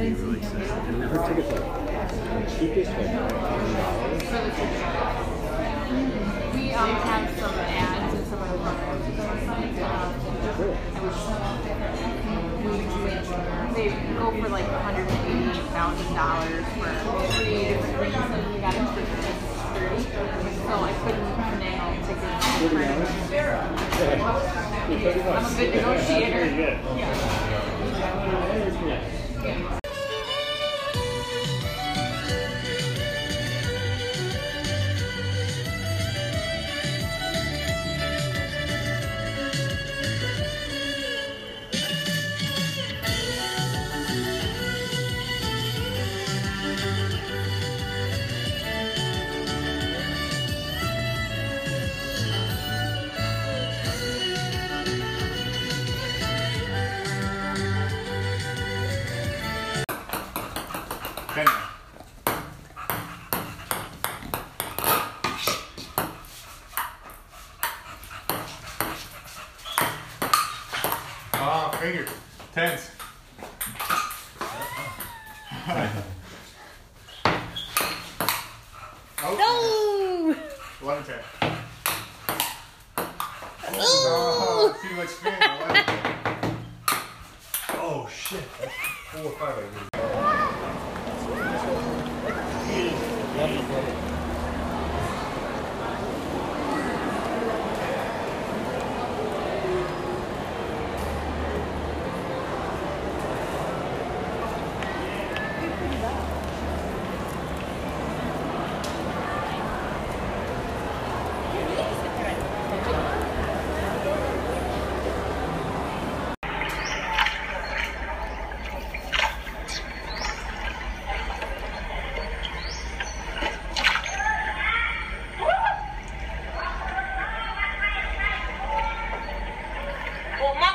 be really sad. And her tickets are the cheapest, like twenty dollars. We um, have some ads and some of the programs on our site. Cool. I wish we they go for like $180,000 for three different things and we got it for 30 So I couldn't finagle tickets. Thirty dollars. Yeah. I'm a good negotiator. Yeah. Kenya. Oh, ah, finger. Tense. oh, No! 11 10. Oh, too much spin. Oh shit! That's four or five. I Love Well,